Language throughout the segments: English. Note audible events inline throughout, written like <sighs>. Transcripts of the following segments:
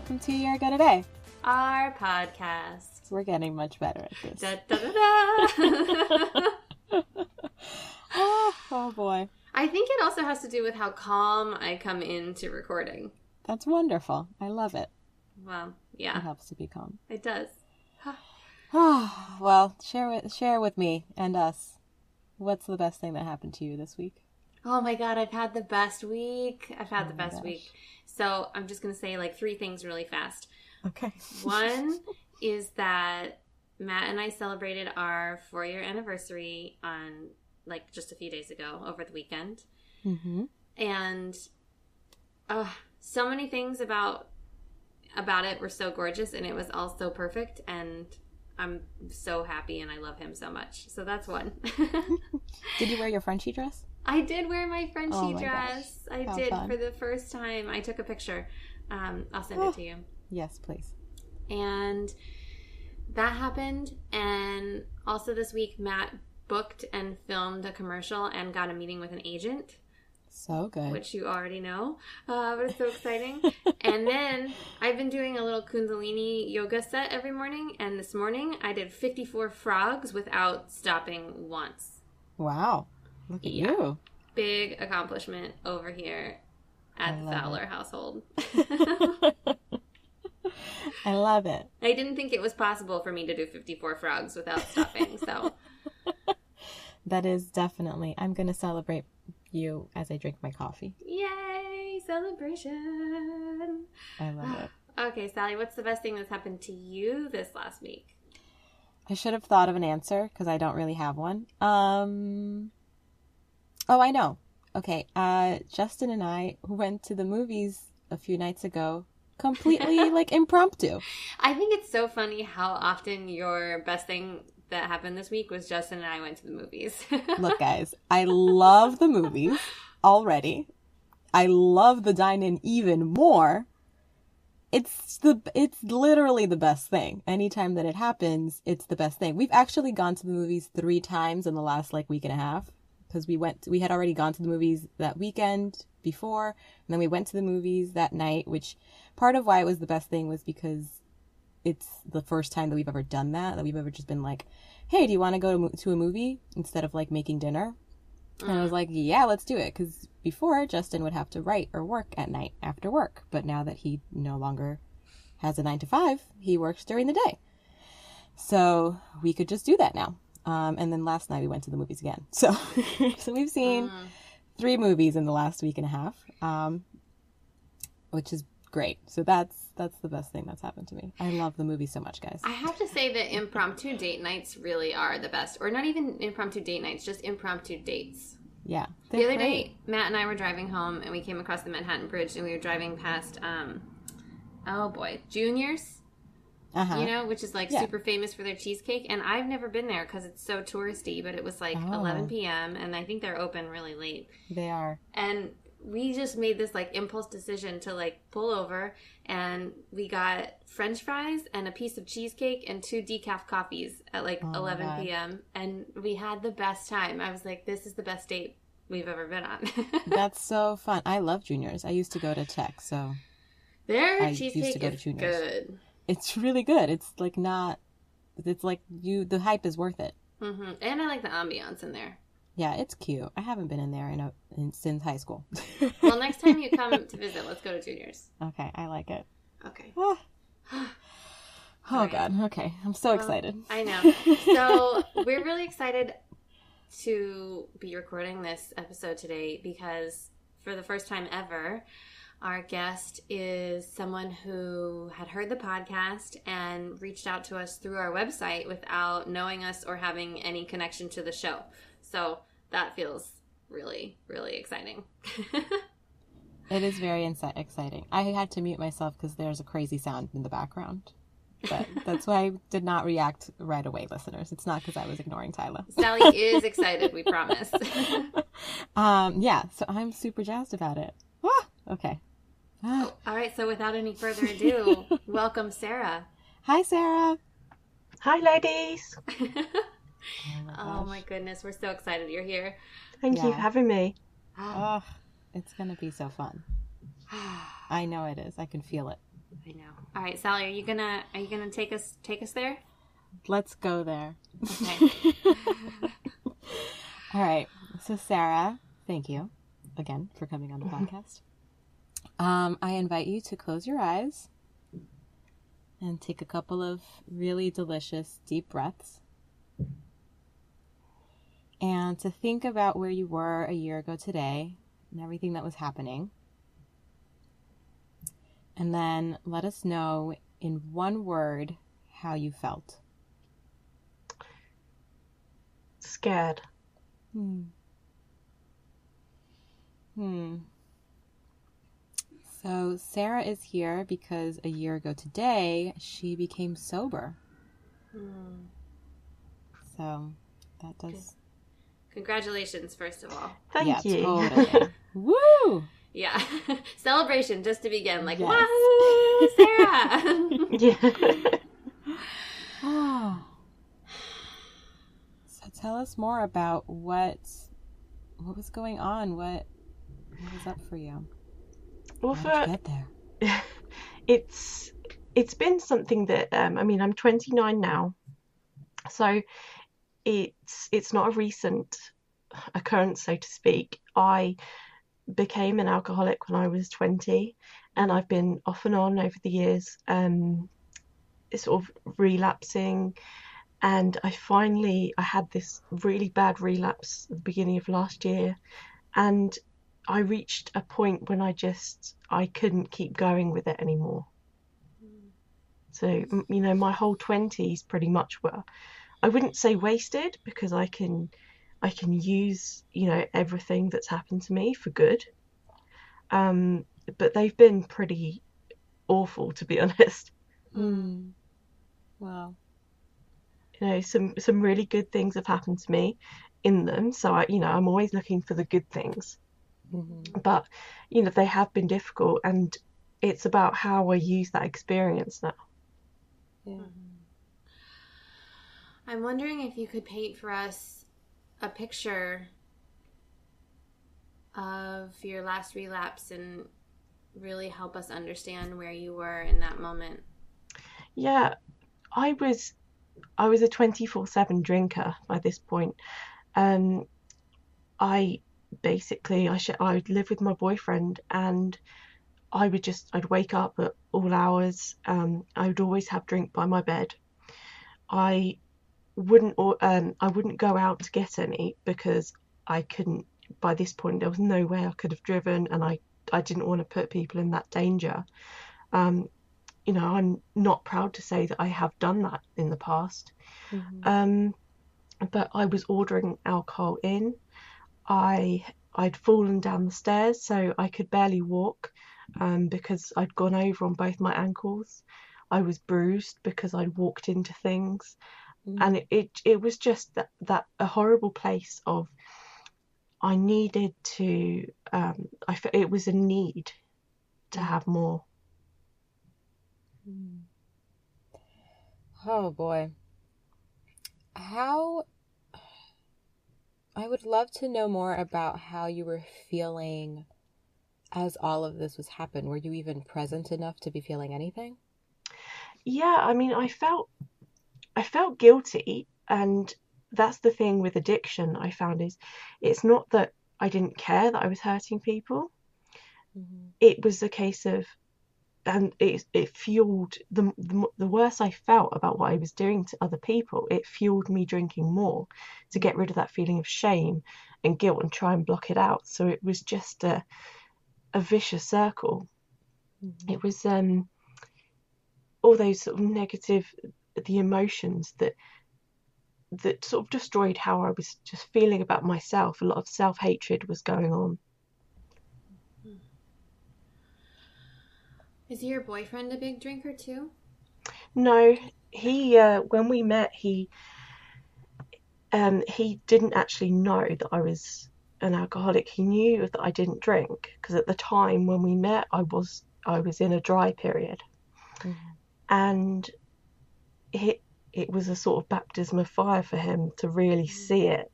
Welcome to Year Ago Today. Our podcast. We're getting much better at this. Da, da, da, da. <laughs> oh, oh boy. I think it also has to do with how calm I come into recording. That's wonderful. I love it. Well, yeah. It helps to be calm. it does. <sighs> Oh, well, share with share with me and us. What's the best thing that happened to you this week? Oh my god, I've had the best week. I've had Oh the best gosh. week. So I'm just going to say like three things really fast. Okay. <laughs> One is that Matt and I celebrated our four year anniversary on like just a few days ago over the weekend. mm-hmm. and uh, so many things about about it were so gorgeous and it was all so perfect and i'm so happy and i love him so much so that's one <laughs> <laughs> Did you wear your Frenchie dress? I did wear my frenchie Oh my dress i How did fun. for the first time i took a picture um, i'll send Oh. it to you Yes, please. and that happened and also this week matt booked and filmed a commercial and got a meeting with an agent So good. which you already know, uh, but it's so exciting. <laughs> and then I've been doing a little Kundalini yoga set every morning, and this morning I did 54 frogs without stopping once. Wow. Look at Yeah. you. Big accomplishment over here at I the Fowler household. <laughs> <laughs> I love it. I didn't think it was possible for me to do 54 frogs without stopping, so <laughs> That is definitely. I'm going to celebrate you as I drink my coffee. yay, celebration! I love it. <sighs> Okay, Sally, what's the best thing that's happened to you this last week? I should have thought of an answer because I don't really have one. Um. Oh, I know. Okay. Uh, Justin and I went to the movies a few nights ago, completely <laughs> like impromptu. I think it's so funny how often your best thing that happened this week was Justin and I went to the movies. <laughs> Look, guys, I love the movies already. I love the dine-in even more. It's the it's literally the best thing. Anytime that it happens, it's the best thing. We've actually gone to the movies 3 times in the last like week and a half because we went we had already gone to the movies that weekend before and then we went to the movies that night, which part of why it was the best thing was because it's the first time that we've ever done that, that we've ever just been like, hey, do you want to go to, a movie instead of like making dinner? And I was mm. like, yeah, let's do it. Because before, Justin would have to write or work at night after work. But now that he no longer has a nine to five, he works during the day. So we could just do that now. Um, and then last night we went to the movies again. <laughs> So, so we've seen Mm. three movies in the last week and a half, um, which is great. So that's that's the best thing that's happened to me. I love the movie so much, guys. I have to say that impromptu date nights really are the best. Or not even impromptu date nights, just impromptu dates. Yeah, The other great. day, Matt and I were driving home and we came across the Manhattan Bridge and we were driving past, um, oh boy, Junior's. Uh-huh. you know, which is like Yeah. super famous for their cheesecake. And I've never been there because it's so touristy, but it was like Oh. 11 p.m. and I think they're open really late. they are. And we just made this like impulse decision to like pull over and we got french fries and a piece of cheesecake and two decaf coffees at like Oh 11 p.m. And we had the best time. I was like, this is the best date we've ever been on. <laughs> That's so fun. I love Junior's. I used to go to Tech, so Their I used to cheesecake go to is Junior's. good. It's really good. It's like not. It's like you. The hype is worth it. hmm And I like the ambiance in there. Yeah, it's cute. I haven't been in there in a in, since high school. <laughs> Well, next time you <laughs> come to visit, let's go to Junior's. okay, I like it. Okay. Ah. <gasps> Oh Alright. God. Okay, I'm so Well, excited. I know. <laughs> So we're really excited to be recording this episode today because for the first time ever, our guest is someone who had heard the podcast and reached out to us through our website without knowing us or having any connection to the show. So that feels really, really exciting. <laughs> It is very exciting. I had to mute myself because there's a crazy sound in the background. But <laughs> that's why I did not react right away, listeners. It's not because I was ignoring Tyler. Sally is <laughs> excited, we promise. um, yeah, so I'm super jazzed about it. Ah, okay. <gasps> All right, so without any further ado, <laughs> welcome Sarah. Hi, Sarah. Hi, ladies. <laughs> Oh my goodness, we're so excited you're here. Thank you for having me. Oh, it's gonna be so fun. <sighs> I know it is. I can feel it. I know. All right, Sally, are you gonna are you gonna take us take us there? Let's go there. Okay. <laughs> All right. So, Sarah, thank you again for coming on the podcast. Um, I invite you to close your eyes and take a couple of really delicious deep breaths. And to think about where you were a year ago today and everything that was happening. And then let us know in one word how you felt. Scared. Hmm. Hmm. So Sarah is here because a year ago today she became sober. Hmm. So that does. Congratulations, first of all. Thank yeah, you. totally. <laughs> Woo! Yeah, <laughs> celebration just to begin. Like, Yes. woo, Sarah. <laughs> yeah. Oh. <sighs> So tell us more about what what was going on. What what was up for you? Well, How did you for get there? <laughs> it's it's been something that um, I mean I'm 29 now, so it's it's not a recent occurrence, so to speak. I became an alcoholic when I was 20, and I've been off and on over the years, um, sort of relapsing. And I finally I had this really bad relapse at the beginning of last year, and I reached a point when I just I couldn't keep going with it anymore. So you know, my whole twenties pretty much were, I wouldn't say wasted because I can, I can use you know everything that's happened to me for good. Um, but they've been pretty awful to be <laughs> honest. Hmm. Wow. You know, some some really good things have happened to me in them. So I, you know, I'm always looking for the good things. Mhm. But you know, they have been difficult, and it's about how I use that experience now. Yeah. I'm wondering if you could paint for us a picture of your last relapse and really help us understand where you were in that moment. Yeah, I was I was a 24/7 drinker by this point. Um, I basically I sh I'd live with my boyfriend and I would just I'd wake up at all hours. Um, I would always have drink by my bed. I wouldn't or um I wouldn't go out to get any because I couldn't by this point there was no way I could have driven and I I didn't want to put people in that danger. Um, you know, I'm not proud to say that I have done that in the past. Mhm. Um, but I was ordering alcohol in. I I'd fallen down the stairs, so I could barely walk um, because I'd gone over on both my ankles. I was bruised because I'd walked into things, Mhm. and it, it it was just that that a horrible place of I needed to um, I it was a need to have more. Hmm. Oh boy. How I would love to know more about how you were feeling as all of this was happening. Were you even present enough to be feeling anything? Yeah, I mean, I felt I felt guilty, and that's the thing with addiction I found is it's not that I didn't care that I was hurting people. Mm-hmm. It was a case of and it it fueled the, the the worse I felt about what I was doing to other people, it fueled me drinking more to get rid of that feeling of shame and guilt and try and block it out. So it was just a a vicious circle. Mm-hmm. It was um all those sort of negative the emotions that that sort of destroyed how I was just feeling about myself. A lot of self-hatred was going on. Is your boyfriend a big drinker too? No, he uh, when we met, he um he didn't actually know that I was an alcoholic. He knew that I didn't drink because at the time when we met, I was I was in a dry period, Mhm. and it it was a sort of baptism of fire for him to really see it.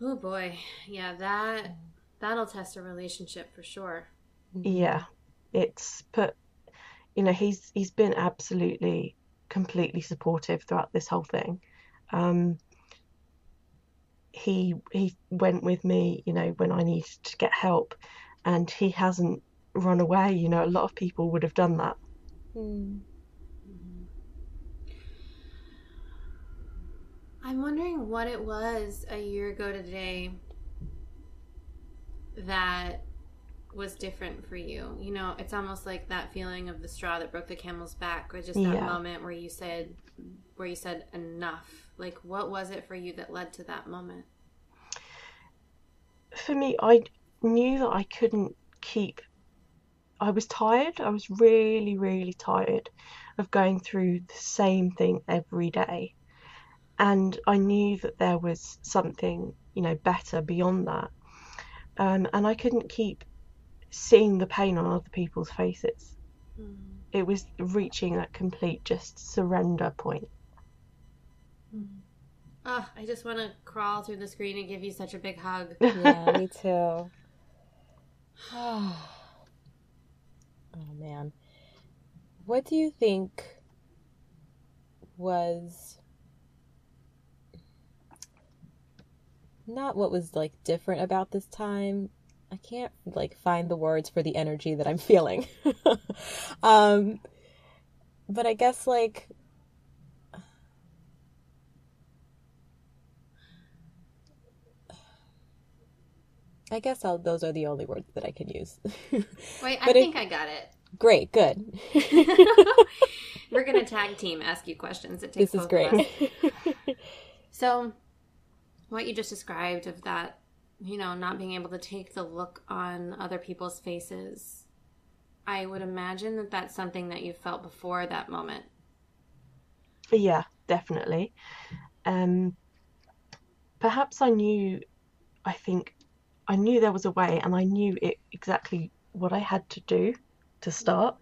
Oh boy, yeah that That'll test a relationship for sure. Yeah, it's put, you know, he's he's been absolutely completely supportive throughout this whole thing. Um, he he went with me, you know, when I needed to get help, and he hasn't run away. You know, a lot of people would have done that. Mm. I'm wondering what it was a year ago today that was different for you. You know, it's almost like that feeling of the straw that broke the camel's back, or just that Yeah. moment where you said, where you said enough. Like, what was it for you that led to that moment? For me, I knew that I couldn't keep. I was tired. I was really, really tired of going through the same thing every day. And I knew that there was something, you know, better beyond that. Um, and I couldn't keep seeing the pain on other people's faces. Mm. It was reaching that complete just surrender point. Oh, I just want to crawl through the screen and give you such a big hug. <laughs> Yeah, me <laughs> too. <sighs> oh man. What do you think was not what was like different about this time? I can't like find the words for the energy that I'm feeling. <laughs> um but I guess like I guess I'll, those are the only words that I can use. <laughs> Wait, I But it- think I got it. Great, good. <laughs> We're gonna tag team ask you questions. It takes this is both of us. great. So, what you just described of that, you know, not being able to take the look on other people's faces, I would imagine that that's something that you felt before that moment. Yeah, definitely. Um, perhaps I knew, I think I knew there was a way and I knew it exactly what I had to do to start.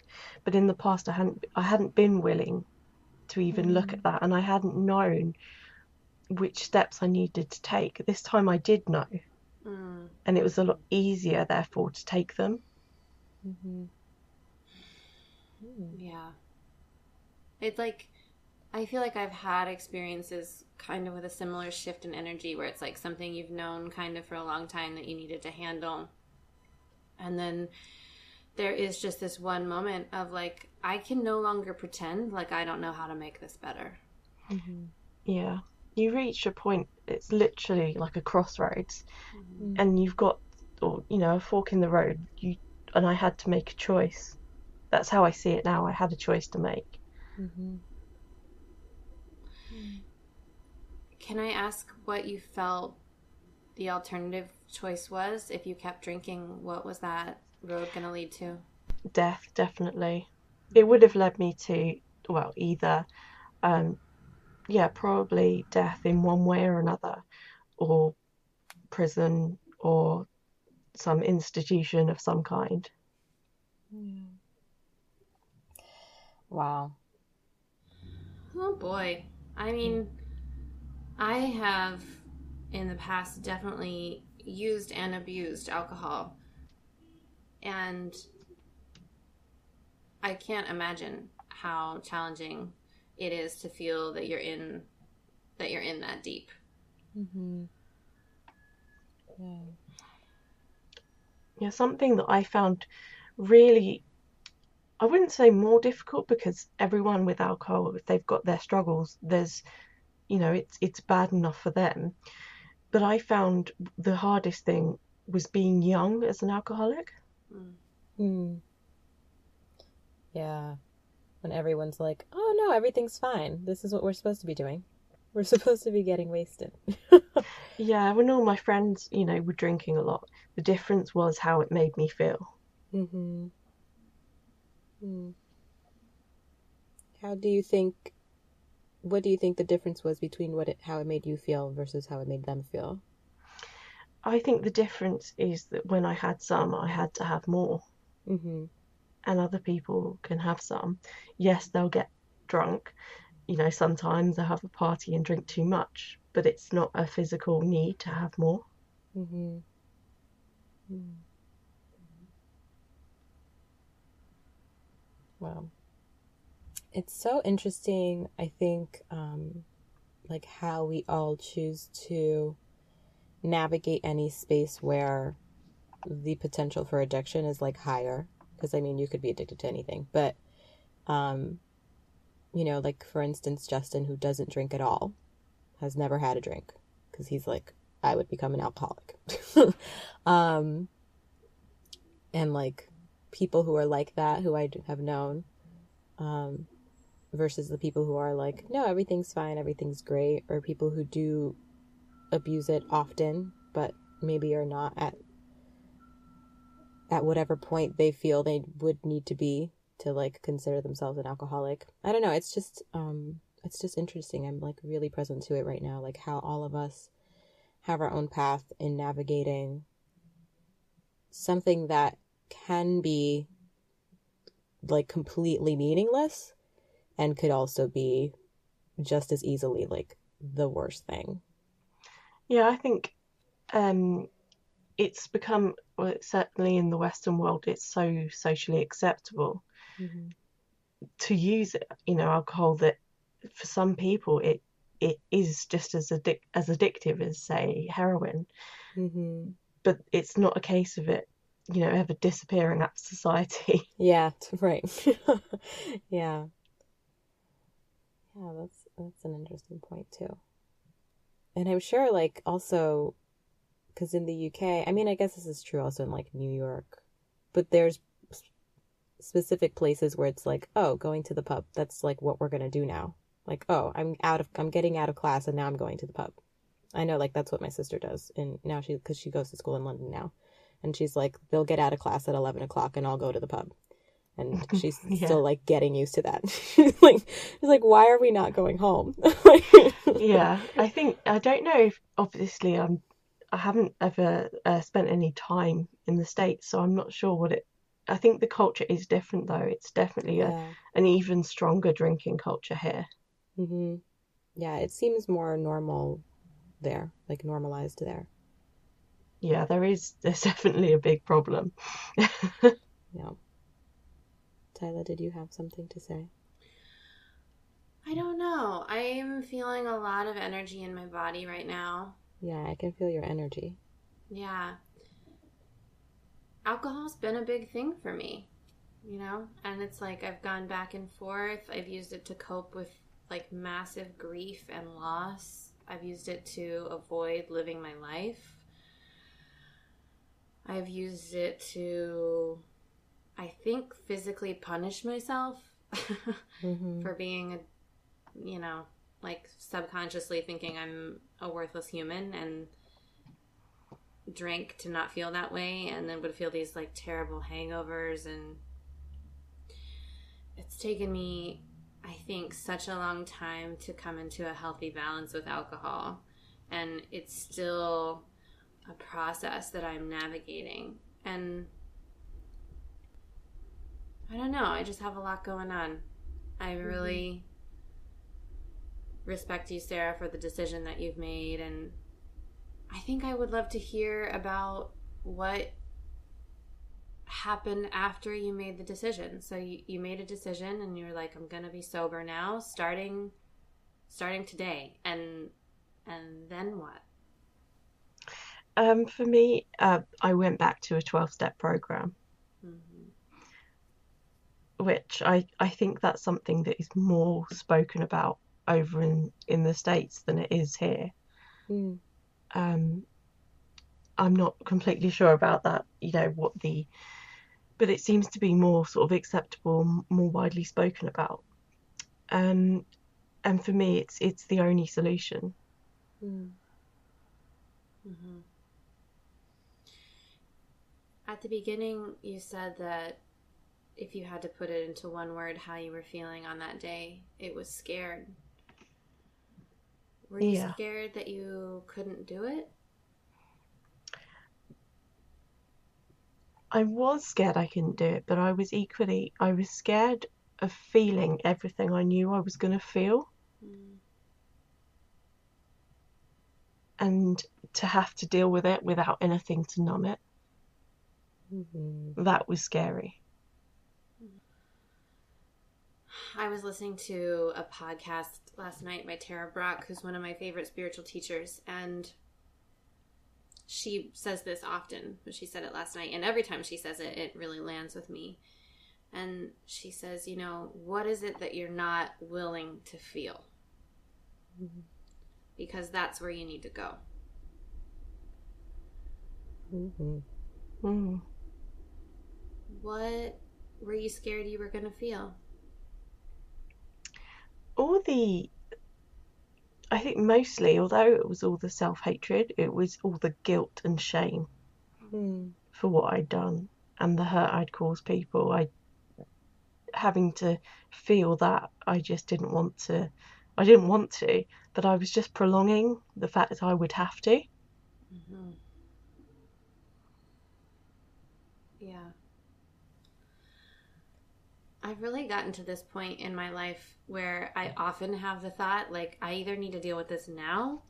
But in the past, I hadn't, I hadn't been willing to even look at that and I hadn't known which steps I needed to take. This time I did know, Mm. and it was a lot easier, therefore, to take them. Mhm. Yeah. It's like, I feel like I've had experiences kind of with a similar shift in energy where it's like something you've known kind of for a long time that you needed to handle. And then there is just this one moment of like, I can no longer pretend like I don't know how to make this better. Mhm. Yeah. You reach a point, it's literally like a crossroads, Mm. and you've got, or you know, a fork in the road. You and I had to make a choice. That's how I see it now. I had a choice to make. Mhm. Can I ask what you felt the alternative choice was? If you kept drinking, what was that road going to lead to? Death, definitely. It would have led me to, well, either, um, yeah, probably death in one way or another, or prison, or some institution of some kind. Wow. Oh boy. I mean, I have in the past definitely used and abused alcohol. And I can't imagine how challenging it is to feel that you're in that you're in that deep. Mhm. Yeah. Yeah, something that I found really, I wouldn't say more difficult because everyone with alcohol, if they've got their struggles, there's, you know, it's it's bad enough for them. But I found the hardest thing was being young as an alcoholic. Mm. Yeah. When everyone's like, "Oh no, everything's fine. This is what we're supposed to be doing. We're <laughs> supposed to be getting wasted." <laughs> Yeah, when all my friends, you know, were drinking a lot, the difference was how it made me feel. Mm-hmm. Mm. How do you think? What do you think the difference was between what it, how it made you feel versus how it made them feel? I think the difference is that when I had some, I had to have more. Mm-hmm. And other people can have some. Yes, they'll get drunk. You know, sometimes they'll have a party and drink too much, but it's not a physical need to have more. Mm-hmm. Hmm. Wow. It's so interesting, I think, um, like how we all choose to navigate any space where the potential for addiction is like higher. Because I mean, you could be addicted to anything, but, um, you know, like for instance, Justin, who doesn't drink at all, has never had a drink because he's like, I would become an alcoholic. <laughs> um, and like people who are like that, who I have known, um, versus the people who are like, no, everything's fine, everything's great, or people who do abuse it often, but maybe are not at at whatever point they feel they would need to be to like consider themselves an alcoholic. I don't know, it's just um it's just interesting. I'm like really present to it right now, like how all of us have our own path in navigating something that can be like completely meaningless and could also be just as easily like the worst thing. Yeah, I think um, it's become, well, certainly in the Western world, it's so socially acceptable mm-hmm. to use, you know, alcohol that for some people it it is just as addic- as addictive as say heroin. Mm-hmm. But it's not a case of it, you know, ever disappearing out of society. <laughs> Yeah, <laughs> right. <laughs> yeah. Yeah, that's that's an interesting point too. And I'm sure, like, also, because in the UK, I mean, I guess this is true also in like New York, but there's specific places where it's like, oh, going to the pub, that's like what we're gonna do now. Like, oh, I'm out of, I'm getting out of class and now I'm going to the pub. I know, like, that's what my sister does. And now she, because she goes to school in London now. And she's like, they'll get out of class at 11 o'clock and I'll go to the pub. And <laughs> she's yeah. still like getting used to that. she's <laughs> like, she's like, why are we not going home? <laughs> yeah, I think, I don't know if, obviously, I'm, I haven't ever uh, spent any time in the States, so I'm not sure what it I think the culture is different though. It's definitely a, an even stronger drinking culture here. Mm-hmm. Yeah, it seems more normal there, like normalized there. Yeah, there is. There's <laughs> definitely a big problem. <laughs> yeah. Tyler, did you have something to say? I don't know. I'm feeling a lot of energy in my body right now. Yeah, I can feel your energy. Yeah. Alcohol's been a big thing for me, you know? And it's like I've gone back and forth. I've used it to cope with like massive grief and loss. I've used it to avoid living my life. I've used it to, I think, physically punish myself <laughs> mm-hmm. for being a, you know, like subconsciously thinking I'm a worthless human and drink to not feel that way and then would feel these like terrible hangovers and it's taken me I think, such a long time to come into a healthy balance with alcohol. And it's still a process that I'm navigating. And I don't know, I just have a lot going on. I mm-hmm. really. Respect you, Sarah, for the decision that you've made. And I think I would love to hear about what happened after you made the decision so you, you made a decision and you were like i'm gonna be sober now starting starting today and and then what um, for me uh, i went back to a 12 step program mm-hmm. which I, I think that's something that is more spoken about over in, in the states than it is here mm. um, i'm not completely sure about that you know what the but it seems to be more sort of acceptable, more widely spoken about. Um, and for me, it's it's the only solution. Mm. Mm-hmm. At the beginning, you said that if you had to put it into one word, how you were feeling on that day, it was scared. Were you yeah. scared that you couldn't do it? I was scared I couldn't do it, but I was equally I was scared of feeling everything I knew I was going to feel. Mm. And to have to deal with it without anything to numb it. mm-hmm. that was scary. I was listening to a podcast last night by Tara Brach, who's one of my favorite spiritual teachers, and she says this often, but she said it last night, and every time she says it, it really lands with me. And she says, you know, what is it that you're not willing to feel? Mm-hmm. Because that's where you need to go. Mm-hmm. Mm. What were you scared you were going to feel? All the, I think mostly, although it was all the self hatred, it was all the guilt and shame mm. for what I'd done and the hurt I'd caused people. I having to feel that I just didn't want to. I didn't want to, but I was just prolonging the fact that I would have to. Mm-hmm. Yeah. I've really gotten to this point in my life where I often have the thought, like, I either need to deal with this now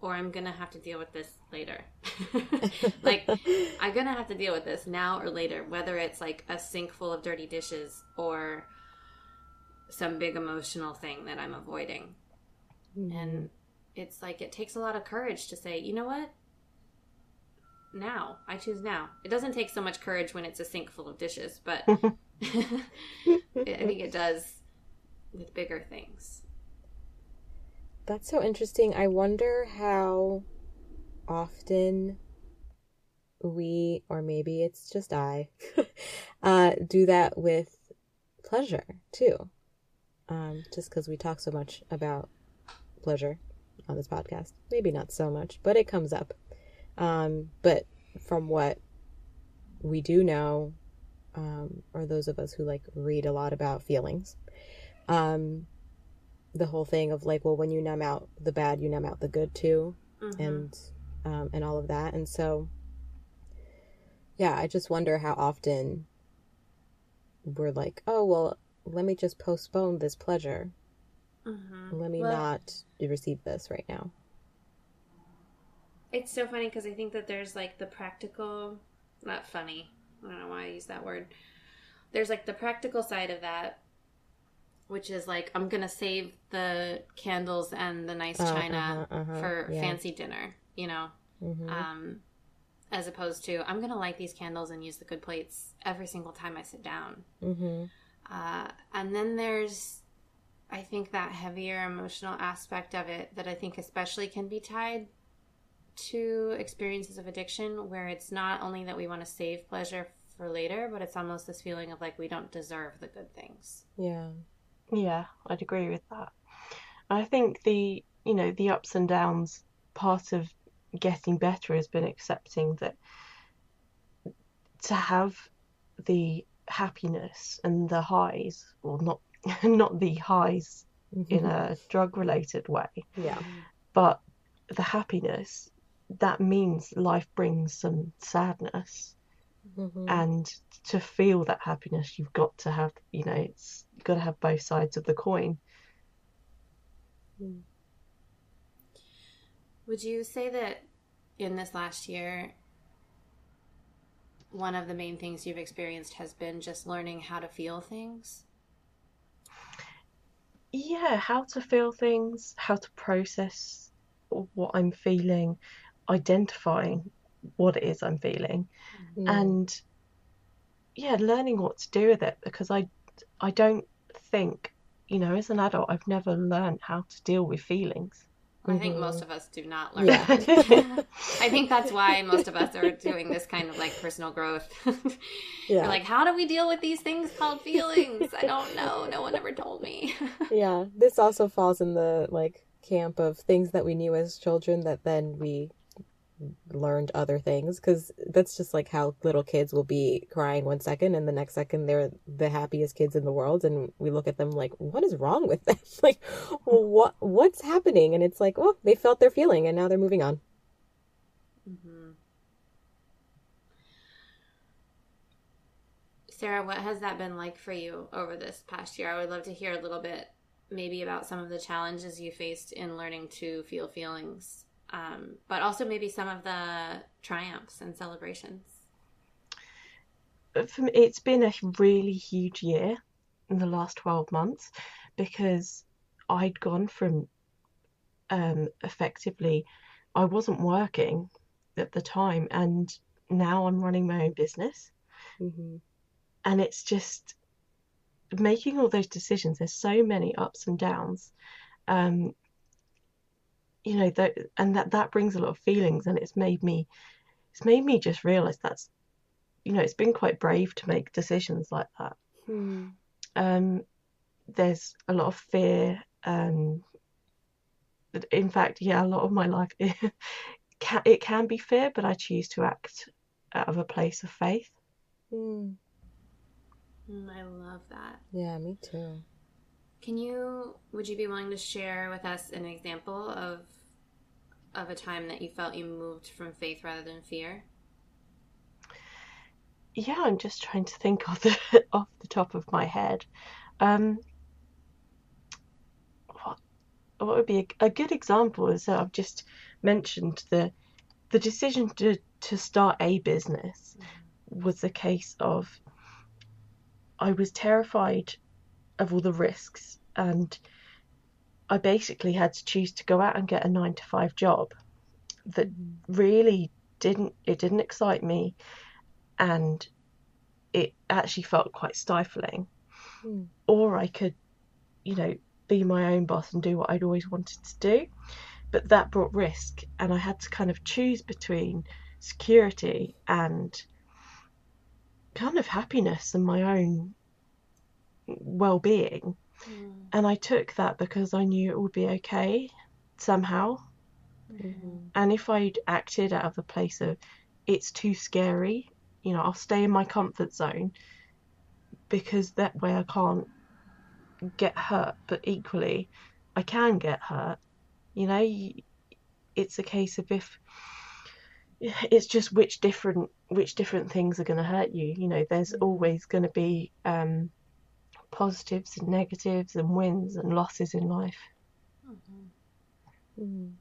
or I'm going to have to deal with this later. <laughs> like, <laughs> I'm going to have to deal with this now or later, whether it's like a sink full of dirty dishes or some big emotional thing that I'm avoiding. Mm-hmm. And it's like, it takes a lot of courage to say, you know what? Now. I choose now. It doesn't take so much courage when it's a sink full of dishes, but <laughs> <laughs> I think it does with bigger things. That's so interesting. I wonder how often we, or maybe it's just I, <laughs> uh, do that with pleasure too. Um, just because we talk so much about pleasure on this podcast. Maybe not so much, but it comes up. Um, but from what we do know, um, or those of us who like read a lot about feelings, um, the whole thing of like, well, when you numb out the bad, you numb out the good too, mm-hmm. and um, and all of that. And so, yeah, I just wonder how often we're like, oh well, let me just postpone this pleasure. Mm-hmm. Let me well, not receive this right now. It's so funny because I think that there's like the practical, not funny. I don't know why I use that word. There's like the practical side of that which is like I'm gonna save the candles and the nice uh, china uh-huh, uh-huh, for yeah. fancy dinner, you know, mm-hmm. um, as opposed to I'm gonna light these candles and use the good plates every single time I sit down. Mm-hmm. Uh, and then there's, I think that heavier emotional aspect of it that I think especially can be tied to experiences of addiction, where it's not only that we want to save pleasure for later, but it's almost this feeling of like we don't deserve the good things. Yeah. Yeah, I'd agree with that. I think the you know the ups and downs part of getting better has been accepting that to have the happiness and the highs, or not <laughs> not the highs in mm-hmm. a drug related way. Yeah. But the happiness that means life brings some sadness. Mm-hmm. And to feel that happiness, you've got to have, you know, it's got to have both sides of the coin. Hmm. Would you say that in this last year, one of the main things you've experienced has been just learning how to feel things? Yeah, how to feel things, how to process what I'm feeling, identifying what it is I'm feeling, mm. and yeah, learning what to do with it because I I don't think, you know, as an adult, I've never learned how to deal with feelings. I think mm-hmm. most of us do not learn yeah. <laughs> I think that's why most of us are doing this kind of like personal growth. <laughs> yeah. We're like, how do we deal with these things called feelings? I don't know. No one ever told me. <laughs> yeah. This also falls in the like camp of things that we knew as children that then we learned other things because that's just like how little kids will be crying one second and the next second they're the happiest kids in the world and we look at them like what is wrong with them? <laughs> Like what what's happening? And it's like oh they felt their feeling and now they're moving on. Mm-hmm. sarah what has that been like for you over this past year? I would love to hear a little bit maybe about some of the challenges you faced in learning to feel feelings um, but also maybe some of the triumphs and celebrations. for me, it's been a really huge year in the last 12 months because I'd gone from um, effectively, I wasn't working at the time, and now I'm running my own business. Mm-hmm. And it's just making all those decisions. There's so many ups and downs. Um, you know, that, and that, that brings a lot of feelings, and it's made me, it's made me just realize that's, you know, it's been quite brave to make decisions like that. Hmm. Um, there's a lot of fear. Um, in fact, yeah, a lot of my life <laughs> it can, it can be fear, but I choose to act out of a place of faith. Hmm. Mm, I love that. Yeah, me too. Can you would you be willing to share with us an example of of a time that you felt you moved from faith rather than fear? Yeah, I'm just trying to think off the <laughs> off the top of my head. Um, what what would be a, a good example is that I've just mentioned the the decision to to start a business was the case of I was terrified of all the risks and I basically had to choose to go out and get a nine to five job that really didn't it didn't excite me and it actually felt quite stifling. Hmm. or I could you know be my own boss and do what I'd always wanted to do. But that brought risk and I had to kind of choose between security and kind of happiness and my own well-being Mm. and I took that because I knew it would be okay somehow. Mhm. and if I'd acted out of a place of it's too scary you know I'll stay in my comfort zone because that way I can't get hurt. But equally I can get hurt. You know it's a case of if it's just which different which different things are going to hurt you. You know there's always going to be um positives and negatives and wins and losses in life Mhm. Mhm.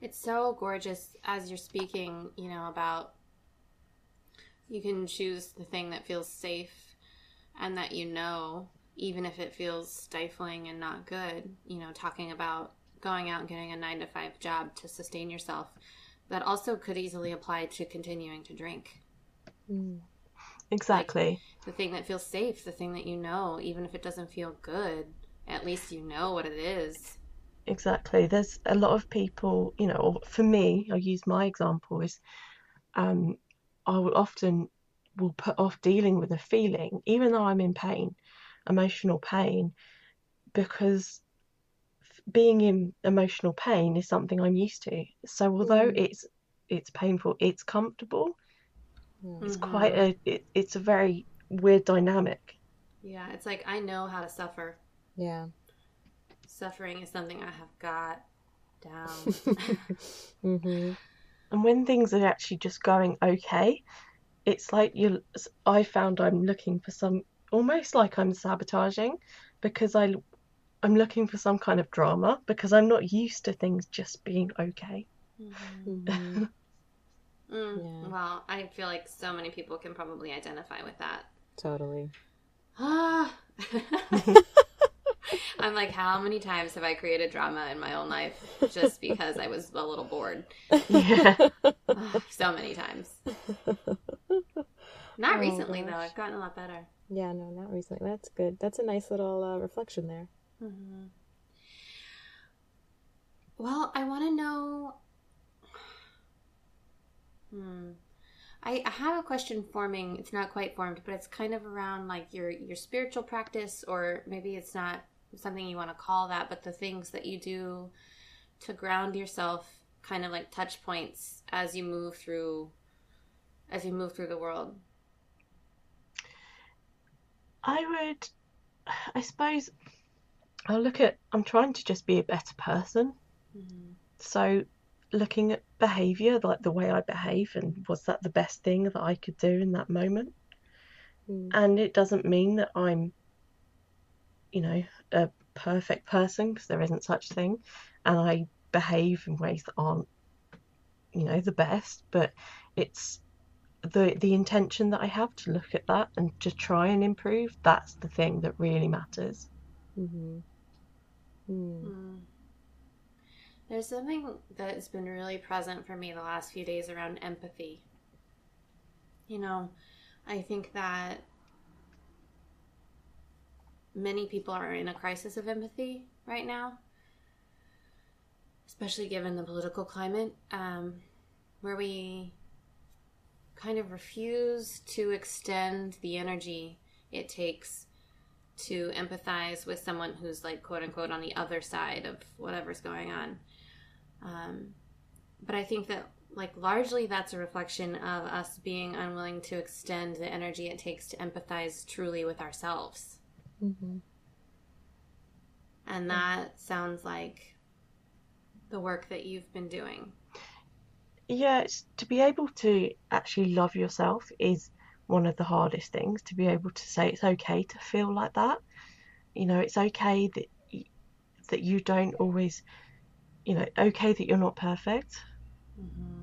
It's so gorgeous as you're speaking, you know, about you can choose the thing that feels safe and that you know, even if it feels stifling and not good, you know, talking about going out and getting a nine to five job to sustain yourself. That also could easily apply to continuing to drink. Mhm. Exactly The thing that feels safe, the thing that you know, even if it doesn't feel good, at least you know what it is. Exactly. There's a lot of people, you know, for me, I'll use my example is um, I will often will put off dealing with a feeling, even though I'm in pain, emotional pain, because being in emotional pain is something I'm used to. So although Mm. it's it's painful, it's comfortable. Yeah. It's quite a it, it's a very weird dynamic. Yeah, it's like I know how to suffer. Yeah. Suffering is something I have got down. <laughs> <laughs> hmm And when things are actually just going okay, it's like you I found I'm looking for some almost like I'm sabotaging because I I'm looking for some kind of drama because I'm not used to things just being okay. Mhm. Mm, Yeah. Well, I feel like so many people can probably identify with that. Totally. Ah. <laughs> I'm like, how many times have I created drama in my own life just because I was a little bored? Yeah. <laughs> Ah, so many times. <laughs> Not Oh, recently, though. I've gotten a lot better. Yeah, no, not recently. That's good. That's a nice little uh, reflection there. Mhm. Well, I want to know. Hmm. I, I have a question forming. It's not quite formed, but it's kind of around like your your spiritual practice, or maybe it's not something you want to call that, but the things that you do to ground yourself, kind of like touch points as you move through, as you move through the world. I would I suppose I'll look at I'm trying to just be a better person. Mm-hmm. So looking at behavior, like the way I behave and was that the best thing that I could do in that moment? Mm. And it doesn't mean that I'm, you know, a perfect person because there isn't such thing. And I behave in ways that aren't, you know, the best. But it's, the the intention that I have to look at that and to try and improve, that's the thing that really matters. Mm-hmm. Mm. Mm. There's something that's been really present for me the last few days around empathy. You know, I think that many people are in a crisis of empathy right now, especially given the political climate, um, where we kind of refuse to extend the energy it takes to empathize with someone who's like quote unquote on the other side of whatever's going on. Um, but I think that like largely that's a reflection of us being unwilling to extend the energy it takes to empathize truly with ourselves. Mm-hmm. And that sounds like the work that you've been doing. Yeah, it's to be able to actually love yourself is one of the hardest things. To be able to say it's okay to feel like that. You know, it's okay that that you don't always, you know, okay that you're not perfect, Mm-hmm.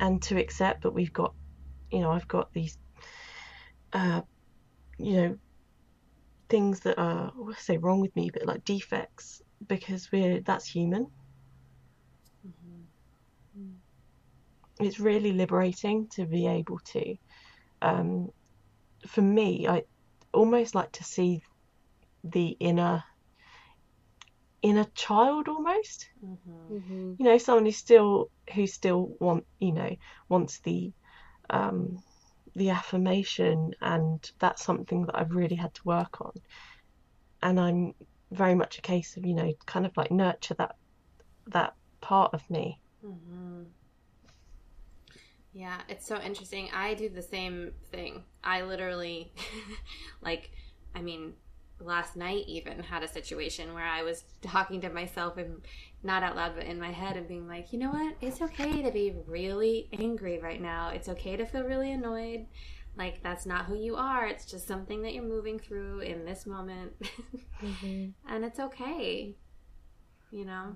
and to accept that we've got, you know, I've got these, uh, you know, things that are I say wrong with me, but like defects because we're that's human. it's really liberating to be able to um, for me i almost like to see the inner inner child almost Mm-hmm. Mm-hmm. you know someone who's still who still want you know wants the um the affirmation and that's something that I've really had to work on and I'm very much a case of you know kind of like nurture that that part of me Mm-hmm. Yeah, it's so interesting. I do the same thing. I literally, <laughs> like, I mean, last night even had a situation where I was talking to myself and not out loud, but in my head and being like, you know what? It's okay to be really angry right now. It's okay to feel really annoyed. Like, that's not who you are. It's just something that you're moving through in this moment. <laughs> Mm-hmm. and it's okay, you know?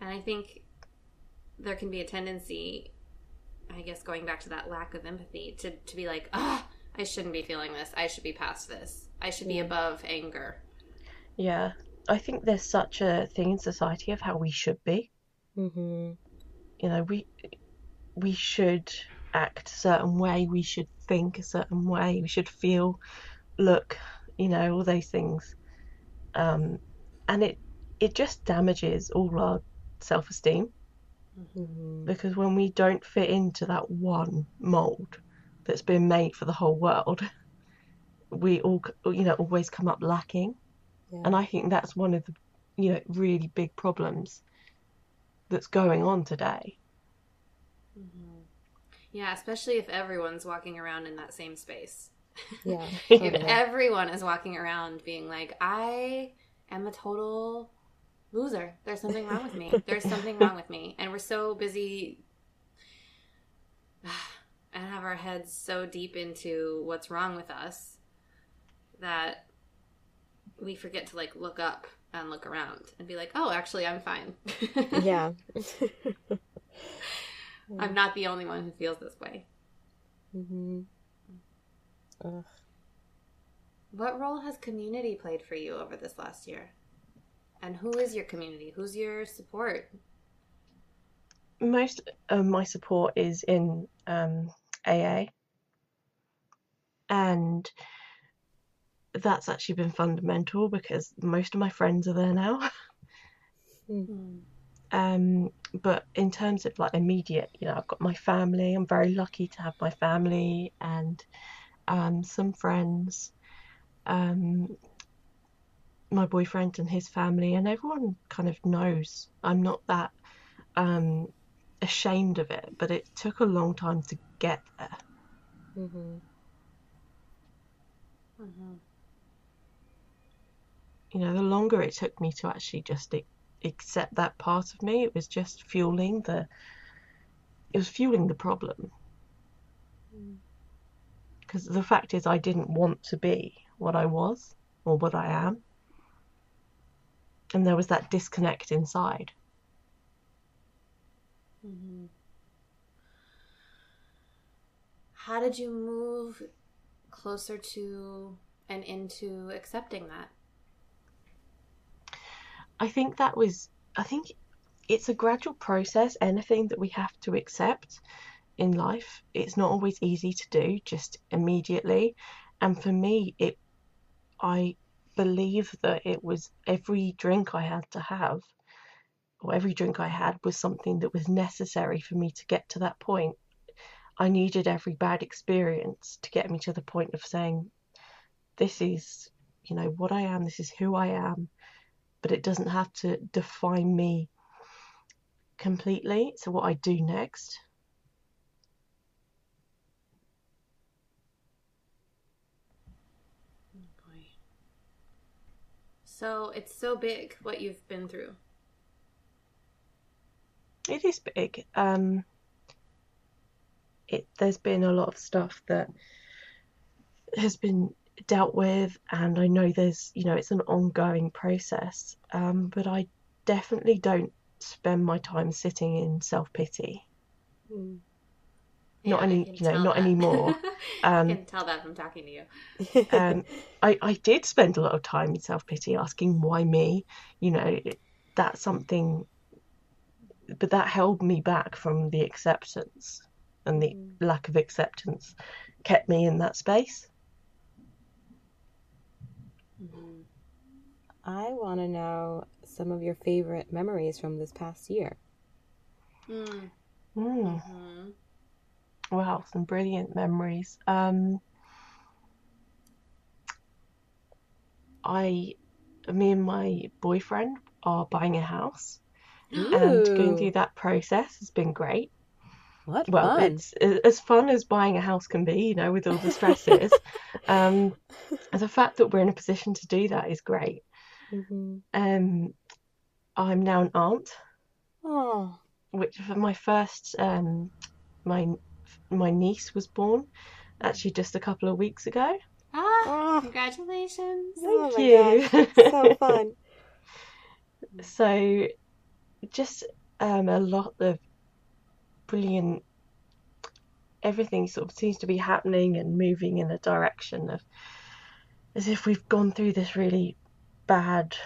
And I think there can be a tendency, I guess, going back to that lack of empathy, to, to be like, ah, I shouldn't be feeling this. I should be past this. I should be above anger. yeah I think there's such a thing in society of how we should be Mm-hmm. you know we we should act a certain way we should think a certain way we should feel look you know all those things um and it it just damages all our self-esteem Mm-hmm. because when we don't fit into that one mold that's been made for the whole world we all you know always come up lacking Yeah. and i think that's one of the you know really big problems that's going on today mm-hmm. Yeah, especially if everyone's walking around in that same space. yeah. <laughs> If Totally. everyone is walking around being like, I am a total loser. There's something wrong with me. There's something wrong with me. And we're so busy <sighs> and have our heads so deep into what's wrong with us that we forget to like look up and look around and be like, oh, actually, I'm fine. <laughs> yeah. <laughs> I'm not the only one who feels this way. mm-hmm. Ugh. What role has community played for you over this last year? And who is your community? Who's your support? most of my support is in um, AA, and that's actually been fundamental because most of my friends are there now. <laughs> Um, but in terms of like immediate, you know, I've got my family. I'm very lucky to have my family and um, some friends, um, my boyfriend and his family, and everyone kind of knows I'm not that um, ashamed of it. But it took a long time to get there. Mm-hmm. You know, the longer it took me to actually just ac- accept that part of me, it was just fueling the. It was fueling the problem. Because the fact is, I didn't want to be what I was or what I am. And there was that disconnect inside. Mm-hmm. how did you move closer to and into accepting that? I think that was, I think it's a gradual process. Anything that we have to accept in life, it's not always easy to do just immediately. And for me, it, I believe that it was every drink I had to have, or every drink I had was something that was necessary for me to get to that point. I needed every bad experience to get me to the point of saying, this is, you know, what I am, this is who I am, but it doesn't have to define me completely. So, what I do next. Oh. So it's so big what you've been through. It is big. Um, it there's been a lot of stuff that has been dealt with, and I know there's you know it's an ongoing process. Um, but I definitely don't spend my time sitting in self pity. Mm. Not I any- you know, not that. anymore. <laughs> I Um, can tell that from talking to you. <laughs> um, I, I did spend a lot of time in self pity, asking why me. You know, that's something, but that held me back from the acceptance, and the Mm. lack of acceptance kept me in that space. Mhm. I want to know some of your favorite memories from this past year. Mm. Mm, Mhm. wow, some brilliant memories. Um, I, me and my boyfriend are buying a house, and going through that process has been great. what well, fun! it's as fun as buying a house can be, you know, with all the stresses. <laughs> um, the fact that we're in a position to do that is great. hmm Um, I'm now an aunt, Oh, which for my first, um, my my niece was born actually just a couple of weeks ago. Ah, oh, congratulations. oh Thank my you. gosh, so fun. <laughs> So, just um, a lot of brilliant. Everything sort of seems to be happening and moving in a direction of as if we've gone through this really bad,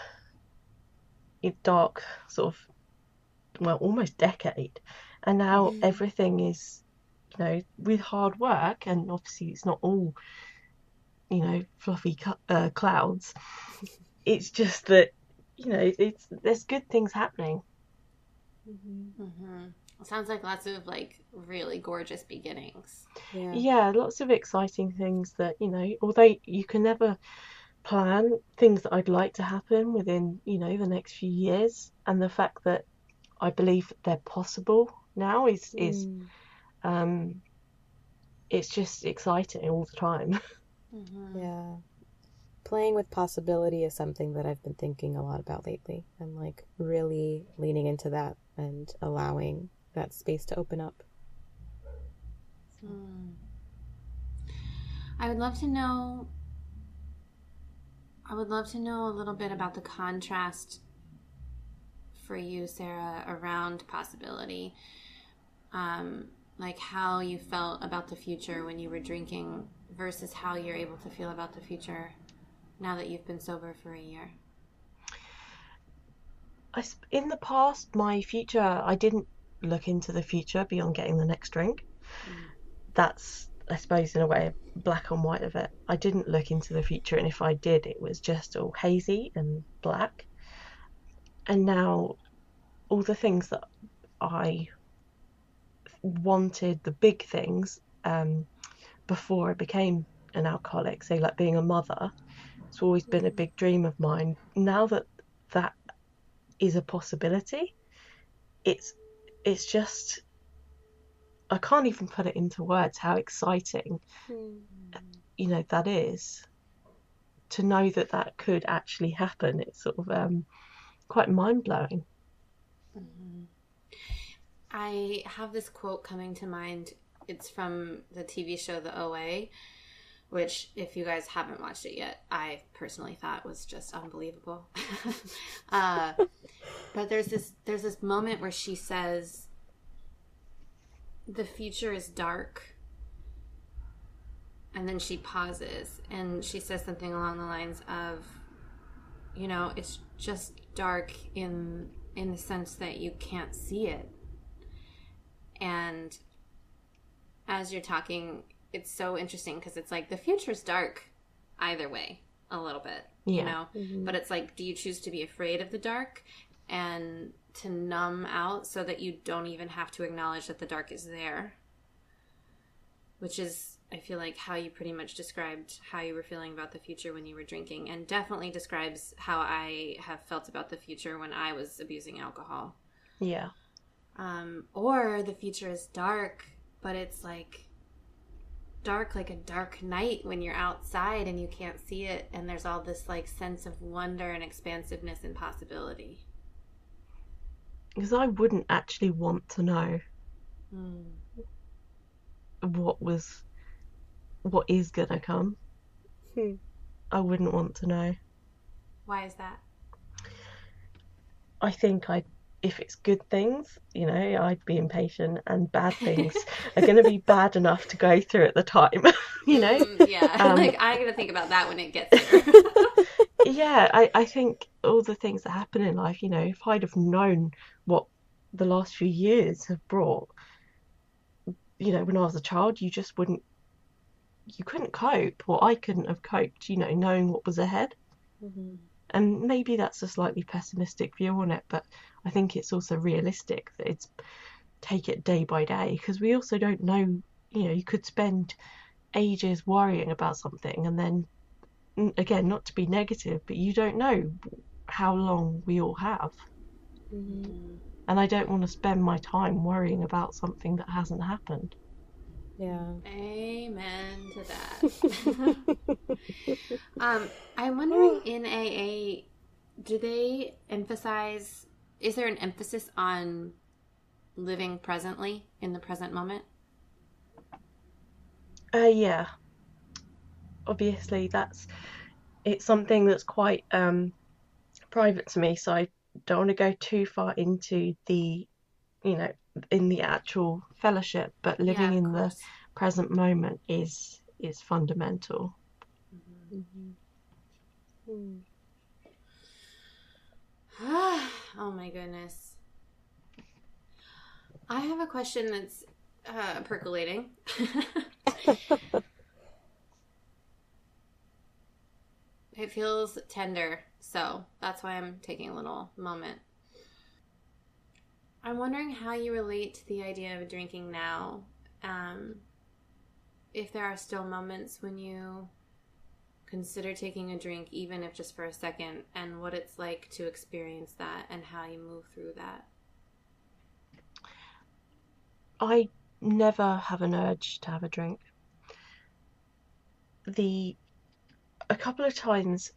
dark sort of, well, almost decade, and now Mm. everything is, you know, with hard work, and obviously it's not all, you know, fluffy uh, clouds. <laughs> It's just that, you know, it's there's good things happening. Hmm hmm Sounds like lots of like really gorgeous beginnings. Yeah. Yeah, lots of exciting things that, you know, although you can never plan things that I'd like to happen within, you know, the next few years, and the fact that I believe they're possible now is is Mm. um it's just exciting all the time. <laughs> Mm-hmm. Yeah. Playing with possibility is something that I've been thinking a lot about lately and like really leaning into that and allowing that space to open up. Mm. I would love to know. I would love to know a little bit about the contrast for you, Sarah, around possibility. Um, like how you felt about the future when you were drinking versus how you're able to feel about the future now that you've been sober for a year. I in the past, my future, I didn't look into the future beyond getting the next drink. Mm. That's, I suppose, in a way, black and white of it. I didn't look into the future, and if I did, it was just all hazy and black. And now, all the things that I wanted, the big things, um, before I became an alcoholic, say like being a mother, it's always been a big dream of mine. Now that that is a possibility, it's it's just I can't even put it into words how exciting you know that is to know that that could actually happen. It's sort of um, quite mind blowing. Mhm. I have this quote coming to mind. It's from the TV show The OA, which, if you guys haven't watched it yet, I personally thought was just unbelievable. <laughs> uh, but there's this there's this moment where she says, "The future is dark, and then she pauses and she says something along the lines of, you know, it's just dark in in the sense that you can't see it. And as you're talking, it's so interesting because it's like the future's dark either way a little bit, you Yeah. know? But it's like, do you choose to be afraid of the dark and to numb out so that you don't even have to acknowledge that the dark is there? Which is, I feel like, how you pretty much described how you were feeling about the future when you were drinking, and definitely describes how I have felt about the future when I was abusing alcohol Yeah. um, or the future is dark, but it's like dark like a dark night when you're outside and you can't see it, and there's all this like sense of wonder and expansiveness and possibility. Because I wouldn't actually want to know Mm. what was, what is gonna come. Hmm. I wouldn't want to know. Why is that? I think I, if it's good things, you know, I'd be impatient, and bad <laughs> things are going to be bad enough to go through at the time, <laughs> you know. Mm, yeah, <laughs> Um, like I gotta think about that when it gets there. Yeah, I, I think all the things that happen in life, you know, if I'd have known what the last few years have brought, you know, when I was a child, you just wouldn't, you couldn't cope, or I couldn't have coped, you know, knowing what was ahead. Mhm. And maybe that's a slightly pessimistic view on it, but I think it's also realistic that it's take it day by day because we also don't know, you know, you could spend ages worrying about something and then, again, not to be negative, but you don't know how long we all have. Mhm. And I don't want to spend my time worrying about something that hasn't happened. Yeah. Amen to that. <laughs> <laughs> um, I'm wondering in AA, do they emphasize? Is there an emphasis on living presently in the present moment? Uh, yeah. Obviously, that's it's something that's quite um private to me, so I don't want to go too far into the, you know, in the actual fellowship, but living Yeah, of in the present moment is is fundamental. Mhm. Mm. <sighs> oh my goodness. I have a question that's uh, percolating. <laughs> it feels tender, so that's why I'm taking a little moment. I'm wondering how you relate to the idea of drinking now. Um, if there are still moments when you consider taking a drink, even if just for a second, and what it's like to experience that and how you move through that. I never have an urge to have a drink. The a couple of times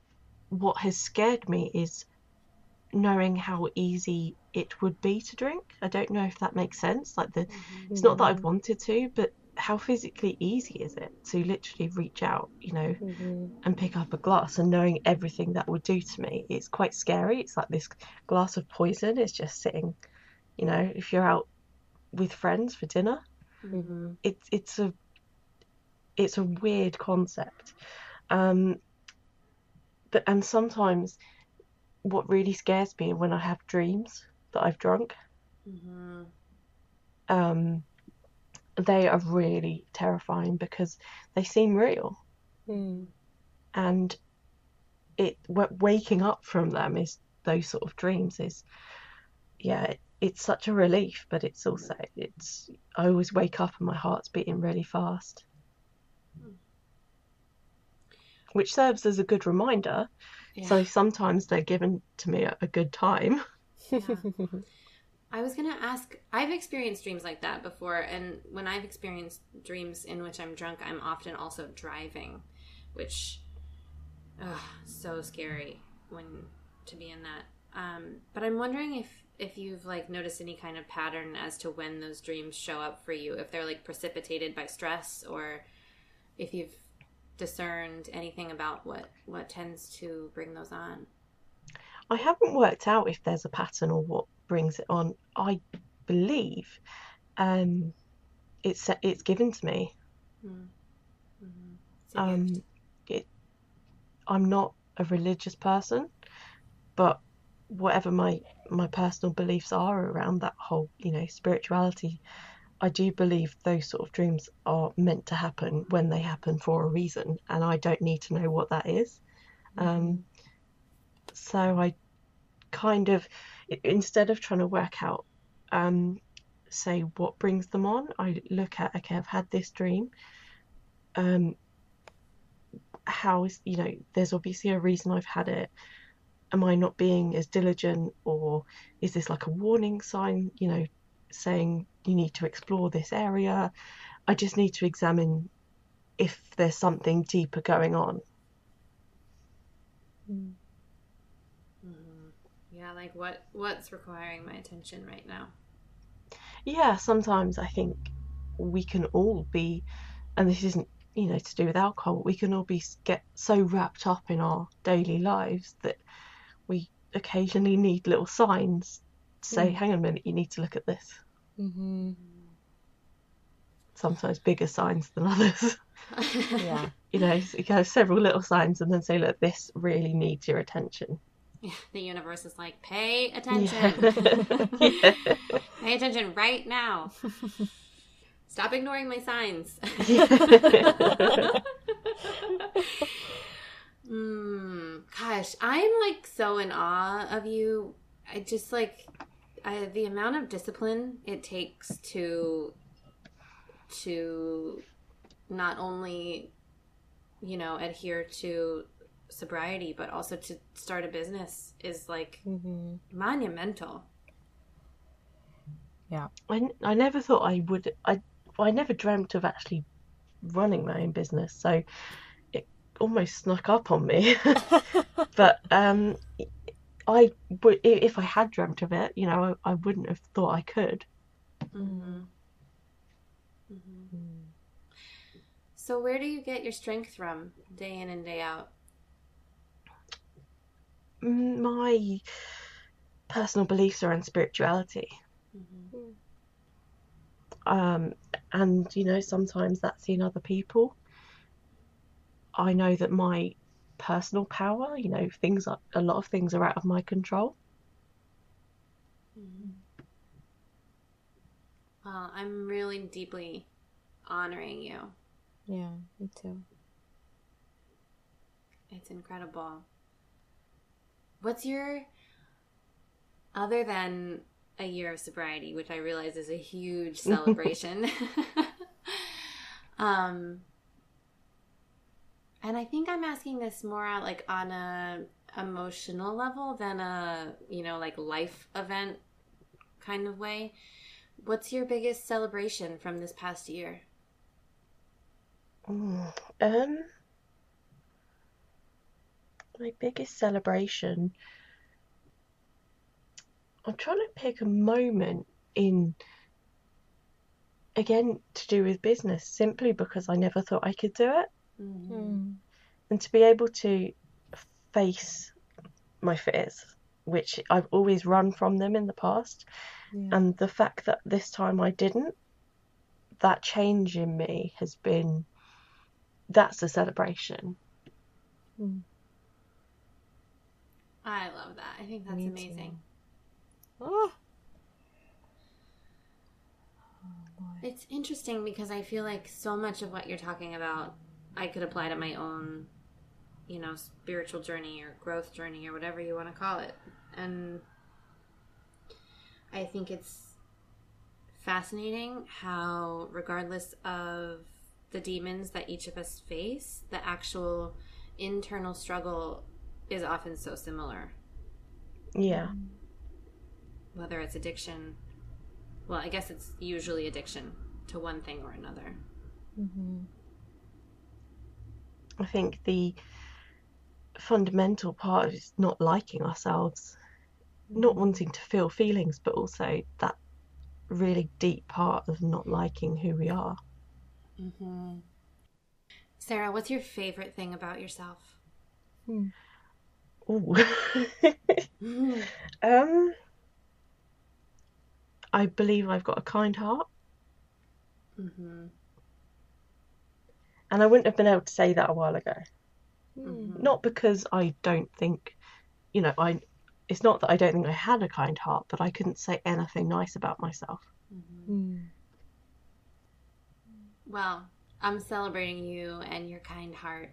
what has scared me is knowing how easy it would be to drink. I don't know if that makes sense. Like the it's not that I've mm-hmm. wanted to, but how physically easy is it to literally reach out, you know, Mhm. and pick up a glass and knowing everything that would do to me? It's quite scary. It's like this glass of poison is just sitting, you know, if you're out with friends for dinner, Mhm. it's it's a it's a weird concept. Um, but and sometimes what really scares me when I have dreams that I've drunk. Mm-hmm. Um, they are really terrifying because they seem real, Mm. and it waking up from them is those sort of dreams is yeah it, it's such a relief but it's also it's I always wake up and my heart's beating really fast. Which serves as a good reminder. Yeah. so sometimes they're given to me at a good time <laughs> <laughs> I was gonna ask. I've experienced dreams like that before, and when I've experienced dreams in which I'm drunk, I'm often also driving, which, ugh, so scary when to be in that. Um, but I'm wondering if if you've like noticed any kind of pattern as to when those dreams show up for you, if they're like precipitated by stress, or if you've discerned anything about what what tends to bring those on. I haven't worked out if there's a pattern or what brings it on. I believe um, it's it's given to me. Mm. Mhm. Um, it, I'm not a religious person, but whatever my my personal beliefs are around that whole, you know, spirituality, I do believe those sort of dreams are meant to happen when they happen for a reason, and I don't need to know what that is. Um, so I kind of, instead of trying to work out, um, say what brings them on, I look at, okay, I've had this dream. Um, how is, you know, there's obviously a reason I've had it. Am I not being as diligent, or is this like a warning sign, you know, saying you need to explore this area? I just need to examine if there's something deeper going on. Mm. Yeah, like what what's requiring my attention right now? Yeah, sometimes I think we can all be, and this isn't, you know, to do with alcohol, we can all be get so wrapped up in our daily lives that we occasionally need little signs to say, Mm. hang on a minute, you need to look at this. Mm-hmm. Sometimes bigger signs than others. <laughs> Yeah. You know, so you can have several little signs and then say, look, this really needs your attention. <laughs> the universe is like, pay attention. Yeah. <laughs> pay attention right now. Stop ignoring my signs. <laughs> mm, gosh, I'm like so in awe of you. I just like I, the amount of discipline it takes to to not only you know adhere to sobriety but also to start a business is like Mm-hmm. monumental. Yeah, I, I never thought I would. I I never dreamt of actually running my own business, so it almost snuck up on me. <laughs> but um, I would if I had dreamt of it, you know, I, I wouldn't have thought I could. Mm-hmm. Mm-hmm. So, where do you get your strength from day in and day out? Mm, My personal beliefs around spirituality, Mm-hmm. um, and you know, sometimes that's in other people. I know that my personal power, you know, things are a lot of things are out of my control. Mm-hmm. Well, I'm really deeply honoring you. Yeah, me too. It's incredible. What's your other than a year of sobriety, which I realize is a huge <laughs> celebration. <laughs> um and I think I'm asking this more out like on a emotional level than a, you know, like life event kind of way. What's your biggest celebration from this past year? Mm, Um, my biggest celebration. I'm trying to pick a moment in, again, to do with business, simply because I never thought I could do it. Mm. And to be able to face my fears, which I've always run from them in the past, Yeah. and the fact that this time I didn't, that change in me has been, that's a celebration. Mm. I love that. I think that's Me amazing. Oh. Oh. It's interesting because I feel like so much of what you're talking about I could apply to my own, you know, spiritual journey or growth journey or whatever you want to call it. And I think it's fascinating how, regardless of the demons that each of us face, the actual internal struggle is often so similar. Yeah. Whether it's addiction, well, I guess it's usually addiction to one thing or another. Mm-hmm. I think the fundamental part is not liking ourselves, not wanting to feel feelings, but also that really deep part of not liking who we are. Mm-hmm. Sarah, what's your favorite thing about yourself? Ooh. <laughs> um, I believe I've got a kind heart, Mm-hmm. And I wouldn't have been able to say that a while ago. Mhm. Not because I don't think, you know, I. It's not that I don't think I had a kind heart, but I couldn't say anything nice about myself. Mhm. Mm. Well, I'm celebrating you and your kind heart.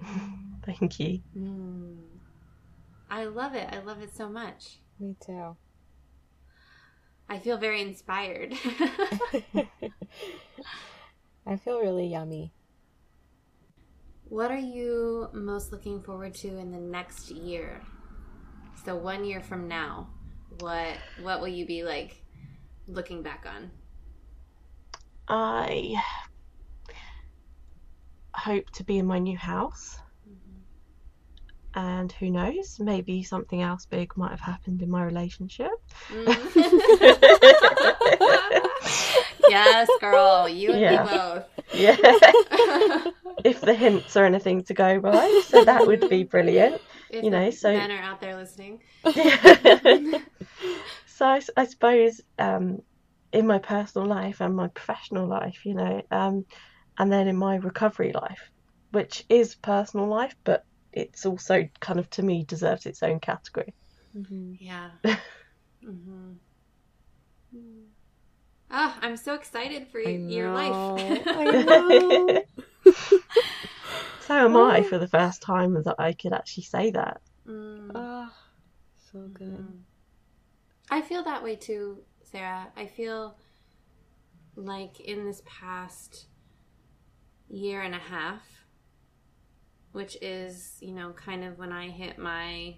<laughs> Thank you. Mm. I love it. I love it so much. Me too. I feel very inspired. <laughs> I feel really yummy. what are you most looking forward to in the next year? So one year from now, what what will you be like looking back on? I hope to be in my new house. And who knows, maybe something else big might have happened in my relationship. Mm. <laughs> yes, girl, you and Yeah. me both. Yeah. <laughs> if the hints are anything to go by. So that would be brilliant. If You know, so- men are out there listening. <laughs> so I suppose um, in my personal life and my professional life, you know, um, and then in my recovery life, which is personal life, but it's also kind of to me deserves its own category. Mm-hmm. Yeah. <laughs> hmm Ah, I'm so excited for I your life. I <laughs> know. so am I for the first time that I could actually say that. Mm. Ah, so good. Mhm. I feel that way too, Sarah. I feel like in this past year and a half, which is, you know, kind of when I hit my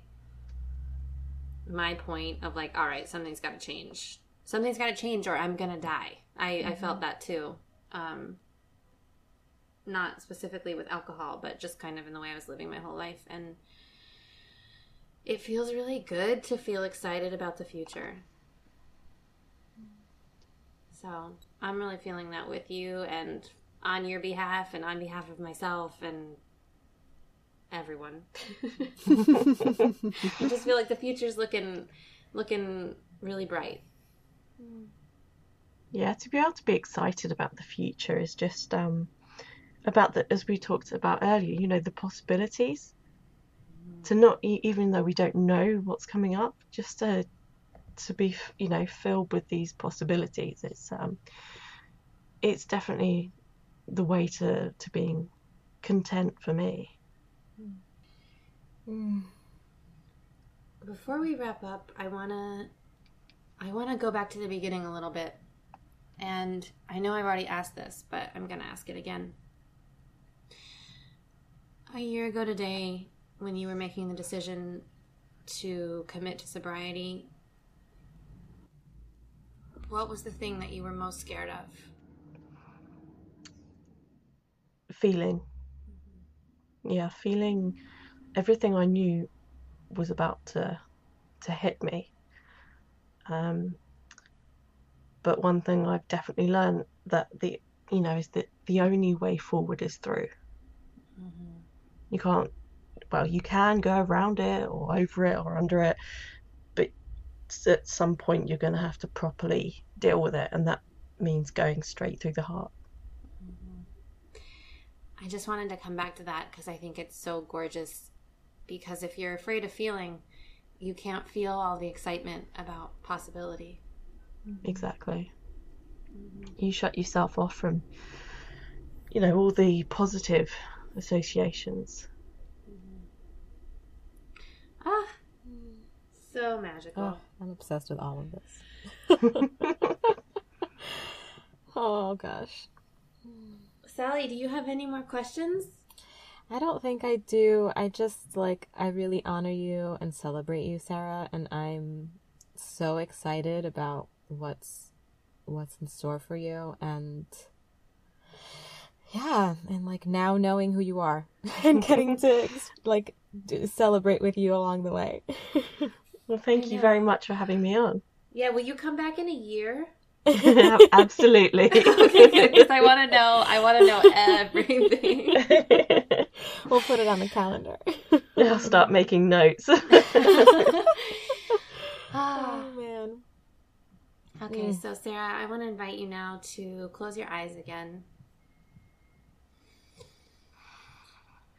my point of like, all right, something's got to change. Something's got to change or I'm going to die. I, I felt that too. Um, not specifically with alcohol, but just kind of in the way I was living my whole life. And it feels really good to feel excited about the future. So I'm really feeling that with you and on your behalf and on behalf of myself and everyone. <laughs> I just feel like the future's looking looking really bright. Yeah, to be able to be excited about the future is just um, about the, as we talked about earlier, you know, the possibilities. To not, even though we don't know what's coming up, just to to be, you know, filled with these possibilities. It's um, it's definitely the way to to being content for me. Mm. Before we wrap up, I want to I want to go back to the beginning a little bit. And I know I've already asked this, but I'm to ask it again. A year ago today, when you were making the decision to commit to sobriety, what was the thing that you were most scared of? Feeling, yeah, feeling everything I knew was about to to hit me. Um, but one thing I've definitely learned that the you know is that the only way forward is through. You can't. Well, you can go around it or over it or under it, but at some point you're going to have to properly deal with it, and that means going straight through the heart. I just wanted to come back to that because I think it's so gorgeous. Because if you're afraid of feeling, you can't feel all the excitement about possibility. Mm-hmm. Exactly. Mm-hmm. You shut yourself off from, you know, all the positive associations. Mm-hmm. Ah, so magical. Oh, I'm obsessed with all of this. <laughs> <laughs> oh gosh. Mm. Sally, do you have any more questions? I don't think I do. I just like I really honor you and celebrate you, Sarah, and I'm so excited about what's what's in store for you and yeah, and like now knowing who you are <laughs> and mm-hmm. getting to like do, celebrate with you along the way. <laughs> Well, thank I you know. very much for having me on. Yeah, will you come back in a year? <laughs> Absolutely. <laughs> Because I want to know. I want to know everything. <laughs> we'll put it on the calendar. I'll start making notes. Ah. oh man. Okay, Mm. so Sarah, I want to invite you now to close your eyes again.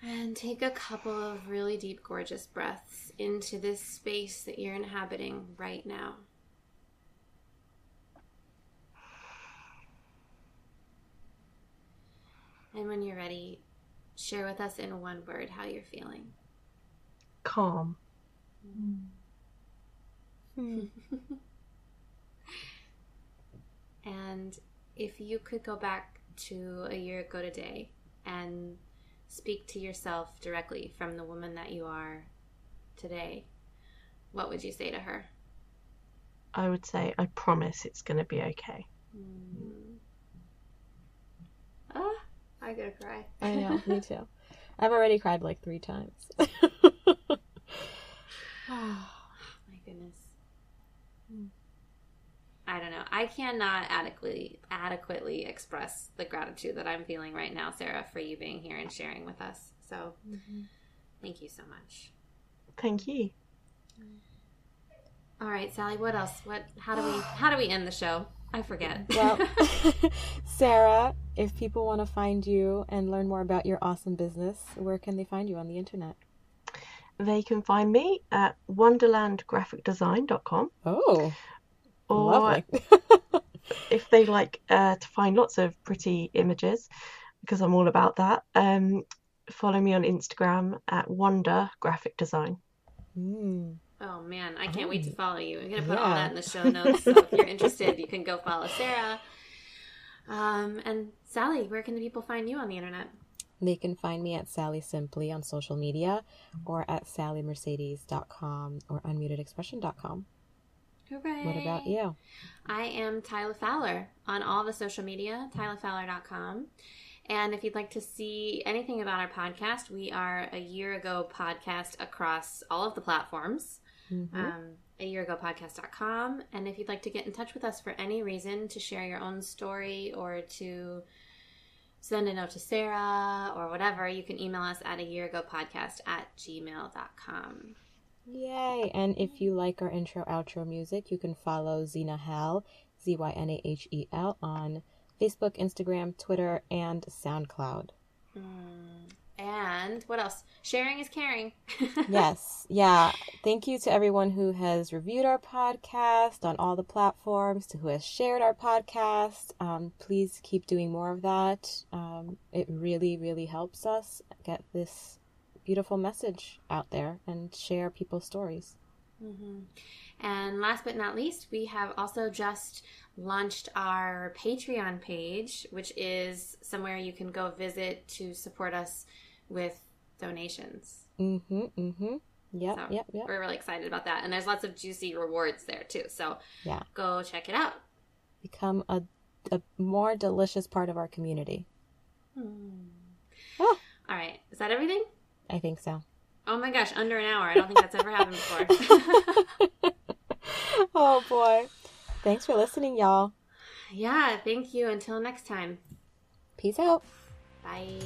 And take a couple of really deep, gorgeous breaths into this space that you're inhabiting right now. And when you're ready, share with us in one word how you're feeling. Calm. <laughs> and if you could go back to a year ago today and speak to yourself directly from the woman that you are today, what would you say to her? I would say, I promise it's going to be okay. Mm. Ah, I gotta cry. I know, <laughs> me too. I've already cried like three times. <laughs> <sighs> Oh my goodness. I don't know. I cannot adequately adequately express the gratitude that I'm feeling right now, Sarah, for you being here and sharing with us. So, mm-hmm. thank you so much. Thank you. All right, Sally. What else? What? How do we? How do we end the show? I forget. well, <laughs> <laughs> Sarah, if people want to find you and learn more about your awesome business, where can they find you on the internet? They can find me at wonderlandgraphicdesign.com. Oh, Or lovely. <laughs> if they like uh, to find lots of pretty images, because I'm all about that, um, follow me on Instagram at Wonder Graphic Design. Mm. Oh man, I can't wait to Oh. follow you. I'm gonna put all that in the show notes. So if you're <laughs> interested, you can go follow Sarah. Um, and Sally, where can the people find you on the internet? They can find me at Sally Simply on social media or at sallymercedes.com or unmutedexpression.com. Hooray! What about you? I am Tyler Fowler on all the social media, tylerfowler.com. And if you'd like to see anything about our podcast, we are a year ago podcast across all of the platforms. Mhm. Um, a year ago podcast.com. And if you'd like to get in touch with us for any reason to share your own story or to send a note to Sarah or whatever, you can email us at a year ago podcast at gmail.com. Yay! And if you like our intro outro music, you can follow Zena Hell, Z Y N A H E L, on Facebook, Instagram, Twitter, and SoundCloud. Mm. And what else? Sharing is caring. <laughs> yes, yeah. Thank you to everyone who has reviewed our podcast on all the platforms, to who has shared our podcast. Um, please keep doing more of that. Um, it really, really helps us get this beautiful message out there and share people's stories. hmm And last but not least, we have also just launched our Patreon page, which is somewhere you can go visit to support us with donations. Mm-hmm. Mm-hmm. Yep. So, yep. Yep. We're really excited about that. And there's lots of juicy rewards there too. So Yeah. go check it out. Become a a more delicious part of our community. Hmm. Ah. All right. Is that everything? I think so. Oh my gosh, under an hour. I don't think that's ever happened before. <laughs> oh boy. Thanks for listening, y'all. yeah, thank you. Until next time. Peace out. Bye.